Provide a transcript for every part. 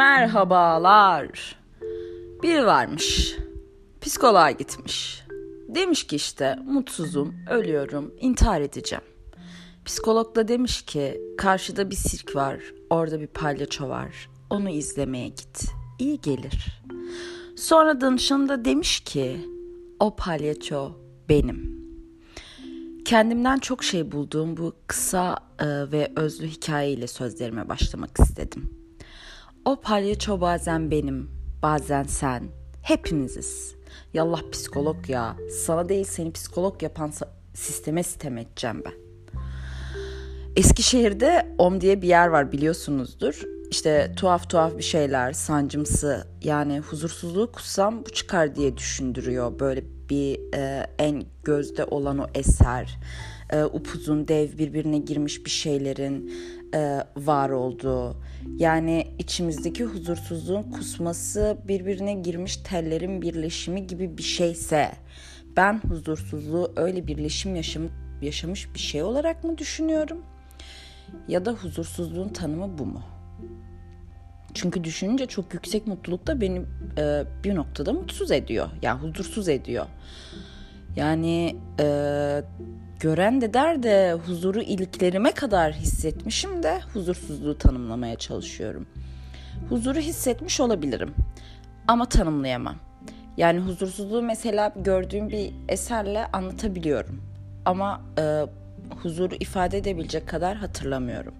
Merhabalar. Bir varmış. Psikoloğa gitmiş. Demiş ki işte mutsuzum, ölüyorum, intihar edeceğim. Psikolog da demiş ki karşıda bir sirk var, orada bir palyaço var. Onu izlemeye git. İyi gelir. Sonra danışan da demiş ki o palyaço benim. Kendimden çok şey bulduğum bu kısa e, ve özlü hikayeyle sözlerime başlamak istedim. O palyaço bazen benim, bazen sen. Hepimiziz. Yallah psikolog ya. Sana değil seni psikolog yapan sisteme sitem edeceğim ben. Eskişehir'de OM diye bir yer var biliyorsunuzdur. İşte tuhaf tuhaf bir şeyler, sancımsı yani huzursuzluğu kutsam bu çıkar diye düşündürüyor. Böyle bir e, en gözde olan o eser. E, upuzun dev birbirine girmiş bir şeylerin e, var olduğu. Yani içimizdeki huzursuzluğun kusması birbirine girmiş tellerin birleşimi gibi bir şeyse ben huzursuzluğu öyle birleşim yaşam, yaşamış bir şey olarak mı düşünüyorum? Ya da huzursuzluğun tanımı bu mu? Çünkü düşününce çok yüksek mutluluk da beni e, bir noktada mutsuz ediyor. Yani huzursuz ediyor. Yani e, gören de der de huzuru iliklerime kadar hissetmişim de huzursuzluğu tanımlamaya çalışıyorum. Huzuru hissetmiş olabilirim ama tanımlayamam. Yani huzursuzluğu mesela gördüğüm bir eserle anlatabiliyorum. Ama e, huzuru ifade edebilecek kadar hatırlamıyorum.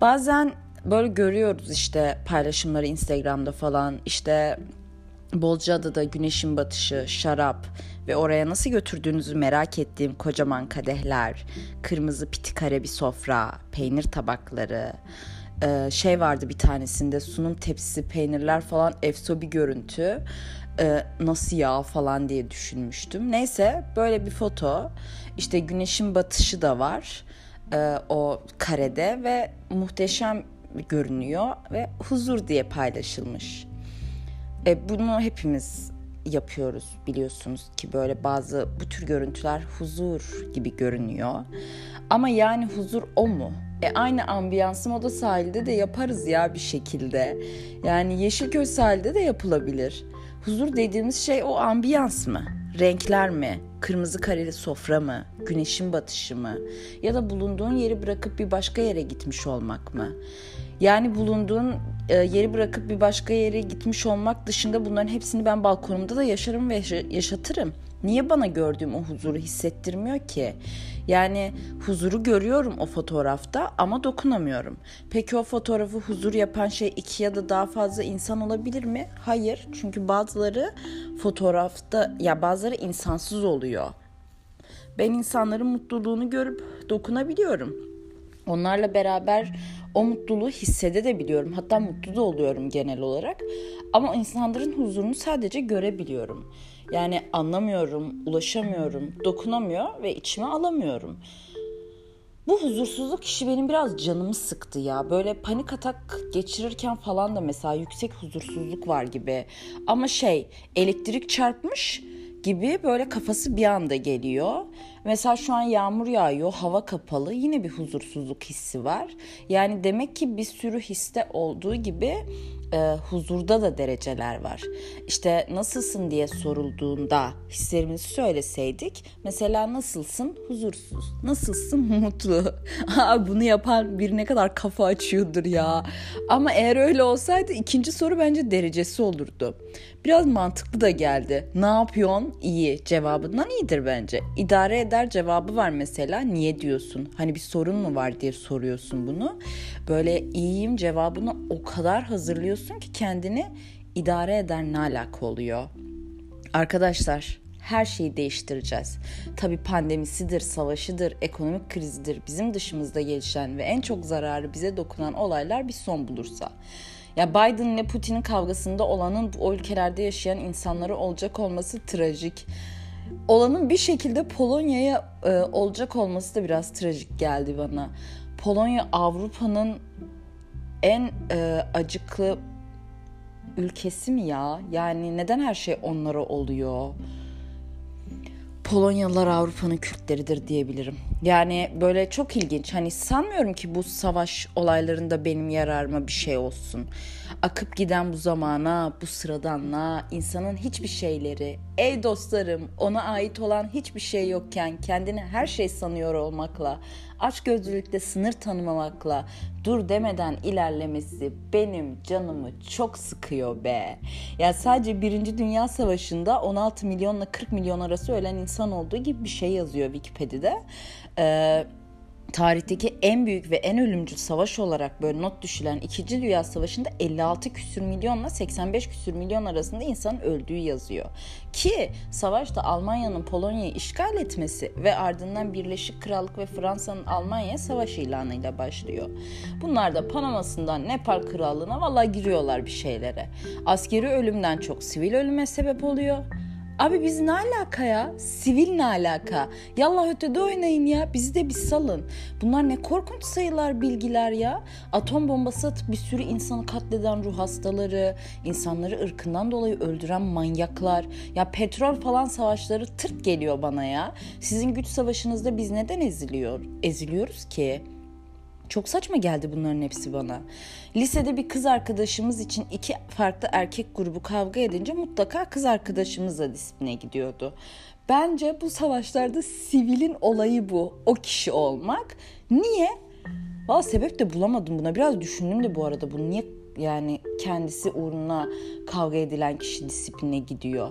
Bazen böyle görüyoruz işte paylaşımları Instagram'da falan işte Bolca'da güneşin batışı, şarap ve oraya nasıl götürdüğünüzü merak ettiğim kocaman kadehler, kırmızı piti kare bir sofra, peynir tabakları, ee, şey vardı bir tanesinde sunum tepsisi peynirler falan efso bir görüntü. Ee, nasıl ya falan diye düşünmüştüm. Neyse böyle bir foto. İşte güneşin batışı da var e, o karede ve muhteşem görünüyor ve huzur diye paylaşılmış. E, bunu hepimiz yapıyoruz biliyorsunuz ki böyle bazı bu tür görüntüler huzur gibi görünüyor. Ama yani huzur o mu? E aynı ambiyansı moda sahilde de yaparız ya bir şekilde. Yani Yeşilköy sahilde de yapılabilir. Huzur dediğimiz şey o ambiyans mı? Renkler mi? Kırmızı kareli sofra mı? Güneşin batışı mı? Ya da bulunduğun yeri bırakıp bir başka yere gitmiş olmak mı? Yani bulunduğun e, yeri bırakıp bir başka yere gitmiş olmak dışında bunların hepsini ben balkonumda da yaşarım ve yaşatırım. Niye bana gördüğüm o huzuru hissettirmiyor ki? Yani huzuru görüyorum o fotoğrafta ama dokunamıyorum. Peki o fotoğrafı huzur yapan şey iki ya da daha fazla insan olabilir mi? Hayır. Çünkü bazıları fotoğrafta ya bazıları insansız oluyor. Ben insanların mutluluğunu görüp dokunabiliyorum. Onlarla beraber o mutluluğu hissedebiliyorum. Hatta mutlu da oluyorum genel olarak. Ama insanların huzurunu sadece görebiliyorum. Yani anlamıyorum, ulaşamıyorum, dokunamıyor ve içime alamıyorum. Bu huzursuzluk işi benim biraz canımı sıktı ya. Böyle panik atak geçirirken falan da mesela yüksek huzursuzluk var gibi. Ama şey elektrik çarpmış gibi böyle kafası bir anda geliyor. Mesela şu an yağmur yağıyor, hava kapalı, yine bir huzursuzluk hissi var. Yani demek ki bir sürü histe olduğu gibi e, huzurda da dereceler var. İşte nasılsın diye sorulduğunda hislerimizi söyleseydik mesela nasılsın huzursuz, nasılsın mutlu. Bunu yapan bir ne kadar kafa açıyordur ya. Ama eğer öyle olsaydı ikinci soru bence derecesi olurdu. Biraz mantıklı da geldi. Ne yapıyorsun? İyi cevabından iyidir bence. İdare eder cevabı var mesela. Niye diyorsun? Hani bir sorun mu var diye soruyorsun bunu. Böyle iyiyim cevabını o kadar hazırlıyorsun ki kendini idare eder ne alaka oluyor. Arkadaşlar her şeyi değiştireceğiz. Tabii pandemisidir, savaşıdır, ekonomik krizidir, bizim dışımızda gelişen ve en çok zararı bize dokunan olaylar bir son bulursa. Ya Biden ile Putin'in kavgasında olanın o ülkelerde yaşayan insanları olacak olması trajik. Olanın bir şekilde Polonya'ya e, olacak olması da biraz trajik geldi bana. Polonya Avrupa'nın en e, acıklı ülkesi mi ya? Yani neden her şey onlara oluyor? Polonyalılar Avrupa'nın Kürtleridir diyebilirim. Yani böyle çok ilginç. Hani sanmıyorum ki bu savaş olaylarında benim yararıma bir şey olsun. Akıp giden bu zamana, bu sıradanlığa, insanın hiçbir şeyleri, ey dostlarım ona ait olan hiçbir şey yokken kendini her şey sanıyor olmakla, aç gözlülükte sınır tanımamakla, dur demeden ilerlemesi benim canımı çok sıkıyor be. Ya sadece Birinci Dünya Savaşı'nda 16 milyonla 40 milyon arası ölen insan olduğu gibi bir şey yazıyor Wikipedia'da. Ee, tarihteki en büyük ve en ölümcül savaş olarak böyle not düşülen 2. Dünya Savaşı'nda 56 küsür milyonla 85 küsür milyon arasında insan öldüğü yazıyor. Ki savaşta Almanya'nın Polonya'yı işgal etmesi ve ardından Birleşik Krallık ve Fransa'nın Almanya'ya savaş ilanıyla başlıyor. Bunlar da Panamasından Nepal Krallığı'na valla giriyorlar bir şeylere. Askeri ölümden çok sivil ölüme sebep oluyor. Abi biz ne alaka ya? Sivil ne alaka? Yallah ötede oynayın ya. Bizi de bir salın. Bunlar ne korkunç sayılar bilgiler ya. Atom bombası atıp bir sürü insanı katleden ruh hastaları, insanları ırkından dolayı öldüren manyaklar. Ya petrol falan savaşları tırt geliyor bana ya. Sizin güç savaşınızda biz neden eziliyor? Eziliyoruz ki. Çok saçma geldi bunların hepsi bana. Lisede bir kız arkadaşımız için iki farklı erkek grubu kavga edince mutlaka kız arkadaşımız da disipline gidiyordu. Bence bu savaşlarda sivilin olayı bu. O kişi olmak. Niye? Valla sebep de bulamadım buna. Biraz düşündüm de bu arada bunu niye yani kendisi uğruna kavga edilen kişi disipline gidiyor.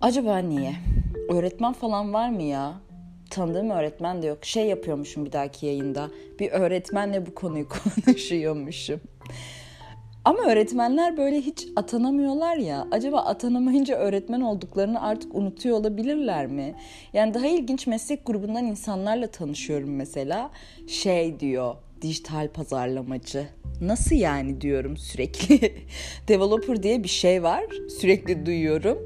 Acaba niye? Öğretmen falan var mı ya? Tanıdığım öğretmen de yok. Şey yapıyormuşum bir dahaki yayında. Bir öğretmenle bu konuyu konuşuyormuşum. Ama öğretmenler böyle hiç atanamıyorlar ya. Acaba atanamayınca öğretmen olduklarını artık unutuyor olabilirler mi? Yani daha ilginç meslek grubundan insanlarla tanışıyorum mesela. Şey diyor, dijital pazarlamacı. Nasıl yani diyorum sürekli. Developer diye bir şey var. Sürekli duyuyorum.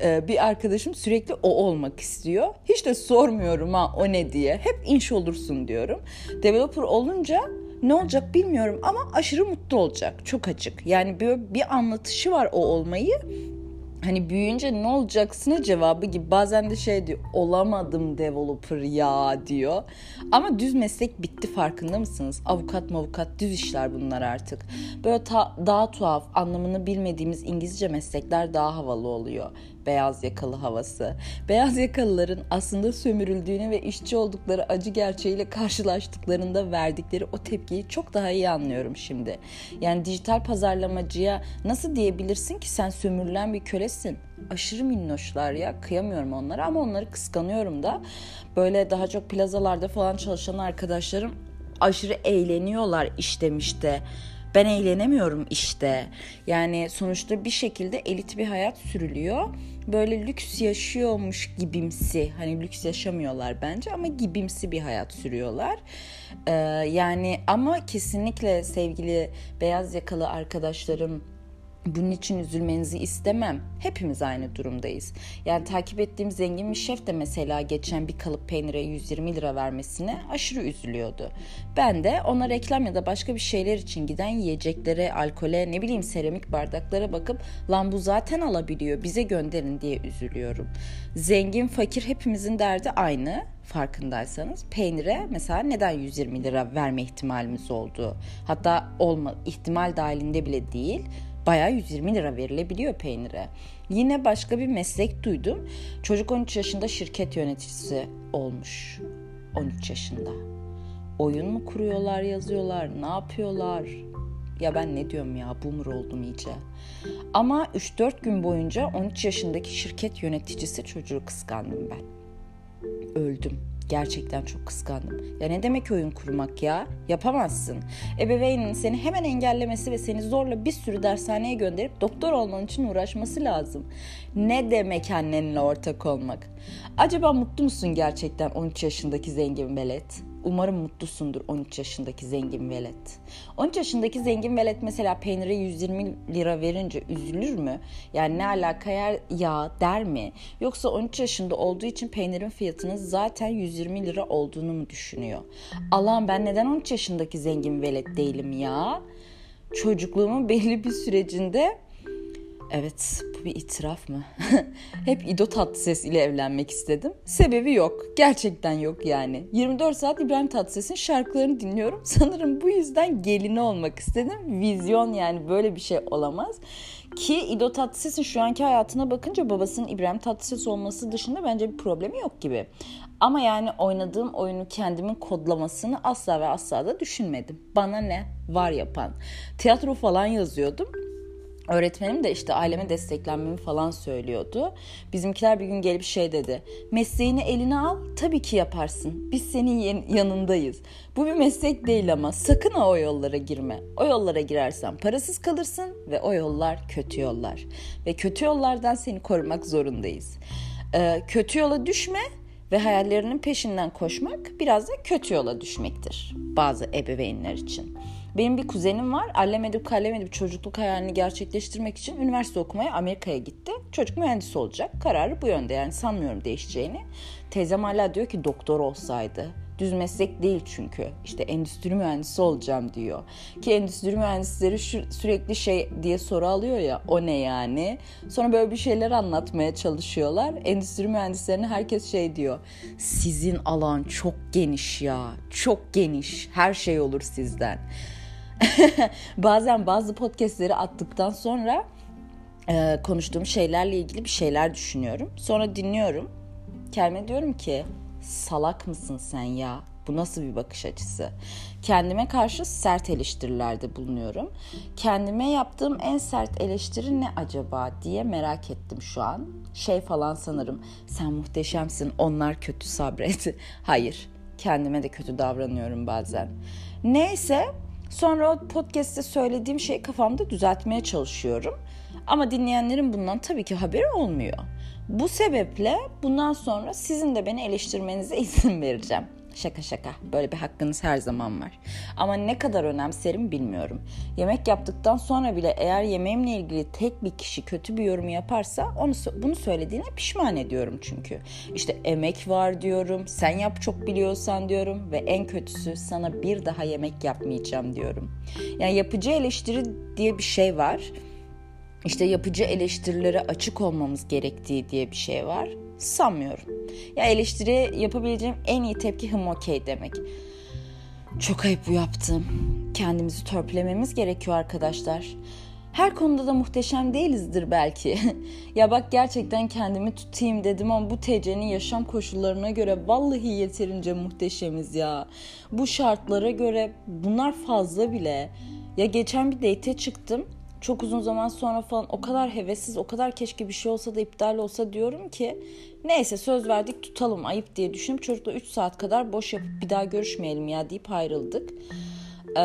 Ee, bir arkadaşım sürekli o olmak istiyor. Hiç de sormuyorum ha o ne diye. Hep inş olursun diyorum. Developer olunca ne olacak bilmiyorum ama aşırı mutlu olacak. Çok açık. Yani bir, bir anlatışı var o olmayı hani büyüyünce ne olacaksın cevabı gibi bazen de şey diyor olamadım developer ya diyor. Ama düz meslek bitti farkında mısınız? Avukat mavukat düz işler bunlar artık. Böyle ta, daha tuhaf anlamını bilmediğimiz İngilizce meslekler daha havalı oluyor beyaz yakalı havası. Beyaz yakalıların aslında sömürüldüğünü ve işçi oldukları acı gerçeğiyle karşılaştıklarında verdikleri o tepkiyi çok daha iyi anlıyorum şimdi. Yani dijital pazarlamacıya nasıl diyebilirsin ki sen sömürülen bir kölesin? Aşırı minnoşlar ya kıyamıyorum onlara ama onları kıskanıyorum da. Böyle daha çok plazalarda falan çalışan arkadaşlarım aşırı eğleniyorlar iş demişte ben eğlenemiyorum işte. Yani sonuçta bir şekilde elit bir hayat sürülüyor. Böyle lüks yaşıyormuş gibimsi. Hani lüks yaşamıyorlar bence ama gibimsi bir hayat sürüyorlar. Ee, yani ama kesinlikle sevgili beyaz yakalı arkadaşlarım bunun için üzülmenizi istemem. Hepimiz aynı durumdayız. Yani takip ettiğim zengin bir şef de mesela geçen bir kalıp peynire 120 lira vermesine aşırı üzülüyordu. Ben de ona reklam ya da başka bir şeyler için giden yiyeceklere, alkole, ne bileyim seramik bardaklara bakıp lan bu zaten alabiliyor bize gönderin diye üzülüyorum. Zengin, fakir hepimizin derdi aynı farkındaysanız peynire mesela neden 120 lira verme ihtimalimiz oldu. Hatta olma ihtimal dahilinde bile değil bayağı 120 lira verilebiliyor peynire. Yine başka bir meslek duydum. Çocuk 13 yaşında şirket yöneticisi olmuş. 13 yaşında. Oyun mu kuruyorlar, yazıyorlar, ne yapıyorlar? Ya ben ne diyorum ya boomer oldum iyice. Ama 3-4 gün boyunca 13 yaşındaki şirket yöneticisi çocuğu kıskandım ben. Öldüm. Gerçekten çok kıskandım. Ya ne demek oyun kurmak ya? Yapamazsın. Ebeveynin seni hemen engellemesi ve seni zorla bir sürü dershaneye gönderip doktor olman için uğraşması lazım. Ne demek annenle ortak olmak? Acaba mutlu musun gerçekten 13 yaşındaki zengin velet? Umarım mutlusundur 13 yaşındaki zengin velet. 13 yaşındaki zengin velet mesela peynire 120 lira verince üzülür mü? Yani ne alaka ya der mi? Yoksa 13 yaşında olduğu için peynirin fiyatının zaten 120 lira olduğunu mu düşünüyor? Allah'ım ben neden 13 yaşındaki zengin velet değilim ya? Çocukluğumun belli bir sürecinde Evet, bu bir itiraf mı? Hep İdo Tatlıses ile evlenmek istedim. Sebebi yok. Gerçekten yok yani. 24 saat İbrahim Tatlıses'in şarkılarını dinliyorum. Sanırım bu yüzden gelini olmak istedim. Vizyon yani böyle bir şey olamaz. Ki İdo Tatlıses'in şu anki hayatına bakınca babasının İbrahim Tatlıses olması dışında bence bir problemi yok gibi. Ama yani oynadığım oyunu kendimin kodlamasını asla ve asla da düşünmedim. Bana ne? Var yapan. Tiyatro falan yazıyordum Öğretmenim de işte aileme desteklenmemi falan söylüyordu. Bizimkiler bir gün gelip şey dedi. Mesleğini eline al tabii ki yaparsın. Biz senin yanındayız. Bu bir meslek değil ama sakın o yollara girme. O yollara girersen parasız kalırsın ve o yollar kötü yollar. Ve kötü yollardan seni korumak zorundayız. Ee, kötü yola düşme ve hayallerinin peşinden koşmak biraz da kötü yola düşmektir bazı ebeveynler için. Benim bir kuzenim var. Allemedip kallemedip çocukluk hayalini gerçekleştirmek için üniversite okumaya Amerika'ya gitti. Çocuk mühendis olacak. Kararı bu yönde yani sanmıyorum değişeceğini. Teyzem hala diyor ki doktor olsaydı. Düz meslek değil çünkü. İşte endüstri mühendisi olacağım diyor. Ki endüstri mühendisleri şu, sürekli şey diye soru alıyor ya o ne yani? Sonra böyle bir şeyler anlatmaya çalışıyorlar. Endüstri mühendislerine herkes şey diyor. Sizin alan çok geniş ya. Çok geniş. Her şey olur sizden. Bazen bazı podcastleri attıktan sonra e, konuştuğum şeylerle ilgili bir şeyler düşünüyorum. Sonra dinliyorum. Kendime diyorum ki salak mısın sen ya? Bu nasıl bir bakış açısı? Kendime karşı sert eleştirilerde bulunuyorum. Kendime yaptığım en sert eleştiri ne acaba diye merak ettim şu an. Şey falan sanırım. Sen muhteşemsin, onlar kötü sabret. Hayır, kendime de kötü davranıyorum bazen. Neyse, Sonra o podcast'te söylediğim şeyi kafamda düzeltmeye çalışıyorum. Ama dinleyenlerin bundan tabii ki haberi olmuyor. Bu sebeple bundan sonra sizin de beni eleştirmenize izin vereceğim. Şaka şaka. Böyle bir hakkınız her zaman var. Ama ne kadar önemserim bilmiyorum. Yemek yaptıktan sonra bile eğer yemeğimle ilgili tek bir kişi kötü bir yorum yaparsa onu bunu söylediğine pişman ediyorum çünkü. İşte emek var diyorum. Sen yap çok biliyorsan diyorum ve en kötüsü sana bir daha yemek yapmayacağım diyorum. Yani yapıcı eleştiri diye bir şey var. İşte yapıcı eleştirilere açık olmamız gerektiği diye bir şey var. Sanmıyorum. Ya eleştiri yapabileceğim en iyi tepki hım okey demek. Çok ayıp bu yaptım. Kendimizi törpülememiz gerekiyor arkadaşlar. Her konuda da muhteşem değilizdir belki. ya bak gerçekten kendimi tutayım dedim ama bu TC'nin yaşam koşullarına göre vallahi yeterince muhteşemiz ya. Bu şartlara göre bunlar fazla bile. Ya geçen bir date çıktım çok uzun zaman sonra falan o kadar hevessiz, o kadar keşke bir şey olsa da iptal olsa diyorum ki neyse söz verdik tutalım ayıp diye düşünüp çocukla 3 saat kadar boş yapıp bir daha görüşmeyelim ya deyip ayrıldık. Ee,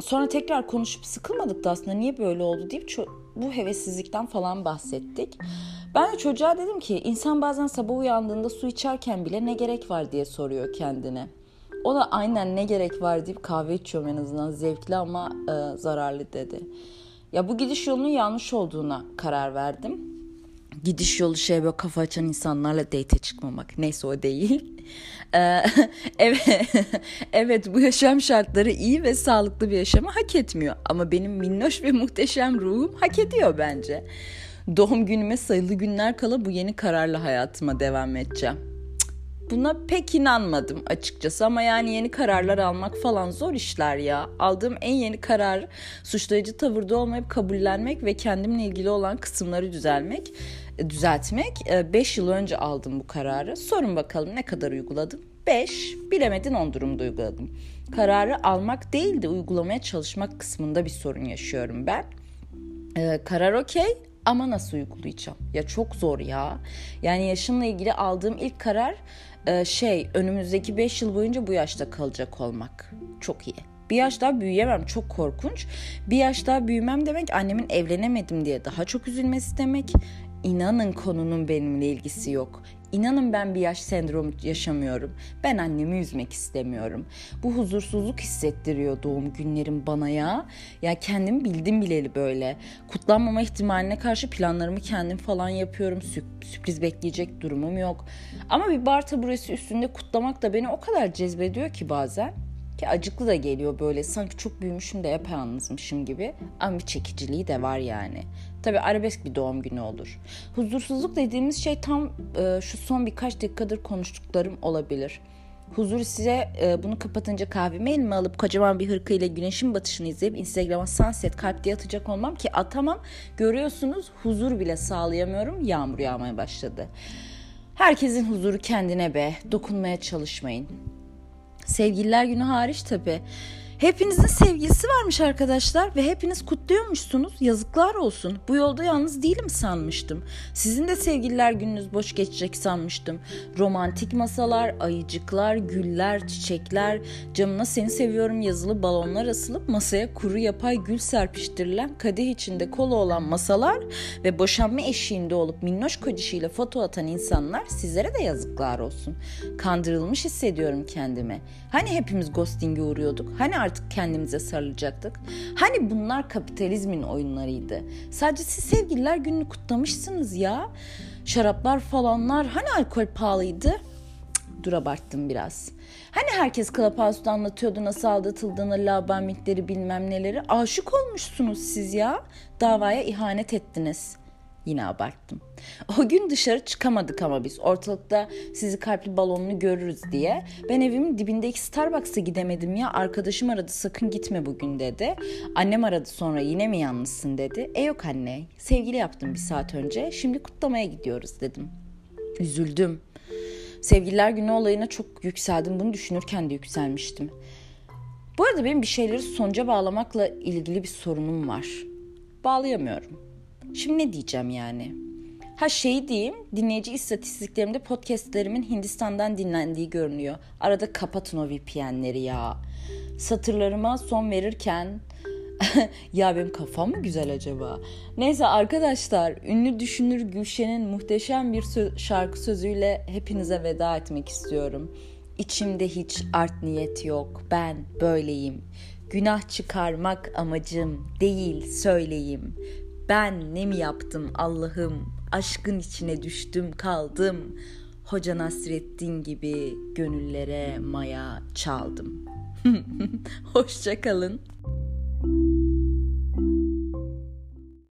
sonra tekrar konuşup sıkılmadık da aslında niye böyle oldu deyip bu hevessizlikten falan bahsettik. Ben de çocuğa dedim ki insan bazen sabah uyandığında su içerken bile ne gerek var diye soruyor kendine. O da aynen ne gerek var deyip kahve içiyorum en azından zevkli ama e, zararlı dedi. Ya bu gidiş yolunun yanlış olduğuna karar verdim. Gidiş yolu şey böyle kafa açan insanlarla date çıkmamak. Neyse o değil. Ee, evet, evet bu yaşam şartları iyi ve sağlıklı bir yaşamı hak etmiyor. Ama benim minnoş ve muhteşem ruhum hak ediyor bence. Doğum günüme sayılı günler kala bu yeni kararla hayatıma devam edeceğim. Buna pek inanmadım açıkçası ama yani yeni kararlar almak falan zor işler ya. Aldığım en yeni karar suçlayıcı tavırda olmayıp kabullenmek ve kendimle ilgili olan kısımları düzelmek, e, düzeltmek. 5 e, yıl önce aldım bu kararı. Sorun bakalım ne kadar uyguladım? 5, bilemedin 10 durumda uyguladım. Kararı almak değil de uygulamaya çalışmak kısmında bir sorun yaşıyorum ben. Ee, karar okey ama nasıl uygulayacağım? Ya çok zor ya. Yani yaşımla ilgili aldığım ilk karar e, şey önümüzdeki 5 yıl boyunca bu yaşta kalacak olmak. Çok iyi. Bir yaş daha büyüyemem çok korkunç. Bir yaş daha büyümem demek annemin evlenemedim diye daha çok üzülmesi demek. İnanın konunun benimle ilgisi yok. İnanın ben bir yaş sendromu yaşamıyorum. Ben annemi üzmek istemiyorum. Bu huzursuzluk hissettiriyor doğum günlerim bana ya. Ya kendim bildim bileli böyle. Kutlanmama ihtimaline karşı planlarımı kendim falan yapıyorum. Sürpriz bekleyecek durumum yok. Ama bir bar taburesi üstünde kutlamak da beni o kadar cezbediyor ki bazen. Ki acıklı da geliyor böyle sanki çok büyümüşüm de yapayalnızmışım gibi. Ama bir çekiciliği de var yani. Tabii arabesk bir doğum günü olur. Huzursuzluk dediğimiz şey tam e, şu son birkaç dakikadır konuştuklarım olabilir. Huzur size e, bunu kapatınca kahvemi elime alıp kocaman bir hırka ile güneşin batışını izleyip Instagram'a sunset kalp diye atacak olmam ki atamam. Görüyorsunuz huzur bile sağlayamıyorum. Yağmur yağmaya başladı. Herkesin huzuru kendine be. Dokunmaya çalışmayın. Sevgililer günü hariç tabii. Hepinizin sevgilisi varmış arkadaşlar ve hepiniz kutluyormuşsunuz. Yazıklar olsun. Bu yolda yalnız değilim sanmıştım. Sizin de sevgililer gününüz boş geçecek sanmıştım. Romantik masalar, ayıcıklar, güller, çiçekler, camına seni seviyorum yazılı balonlar asılıp masaya kuru yapay gül serpiştirilen kadeh içinde kola olan masalar ve boşanma eşiğinde olup minnoş kocişiyle foto atan insanlar sizlere de yazıklar olsun. Kandırılmış hissediyorum kendimi. Hani hepimiz ghosting'e uğruyorduk? Hani artık kendimize sarılacaktık? Hani bunlar kapitalizmin oyunlarıydı? Sadece siz sevgililer gününü kutlamışsınız ya. Şaraplar falanlar hani alkol pahalıydı? dur abarttım biraz. Hani herkes Clubhouse'da anlatıyordu nasıl aldatıldığını, labamitleri bilmem neleri. Aşık olmuşsunuz siz ya. Davaya ihanet ettiniz. Yine abarttım. O gün dışarı çıkamadık ama biz ortalıkta sizi kalpli balonlu görürüz diye. Ben evimin dibindeki Starbucks'a gidemedim ya arkadaşım aradı sakın gitme bugün dedi. Annem aradı sonra yine mi yalnızsın dedi. E yok anne sevgili yaptım bir saat önce şimdi kutlamaya gidiyoruz dedim. Üzüldüm. Sevgililer günü olayına çok yükseldim bunu düşünürken de yükselmiştim. Bu arada benim bir şeyleri sonuca bağlamakla ilgili bir sorunum var. Bağlayamıyorum. Şimdi ne diyeceğim yani? Ha şey diyeyim, dinleyici istatistiklerimde podcastlerimin Hindistan'dan dinlendiği görünüyor. Arada kapatın o VPN'leri ya. Satırlarıma son verirken ya benim kafam mı güzel acaba? Neyse arkadaşlar ünlü düşünür Gülşen'in muhteşem bir sö- şarkı sözüyle hepinize veda etmek istiyorum. İçimde hiç art niyet yok. Ben böyleyim. Günah çıkarmak amacım değil söyleyeyim. Ben ne mi yaptım Allah'ım? Aşkın içine düştüm kaldım. Hoca Nasrettin gibi gönüllere maya çaldım. Hoşçakalın.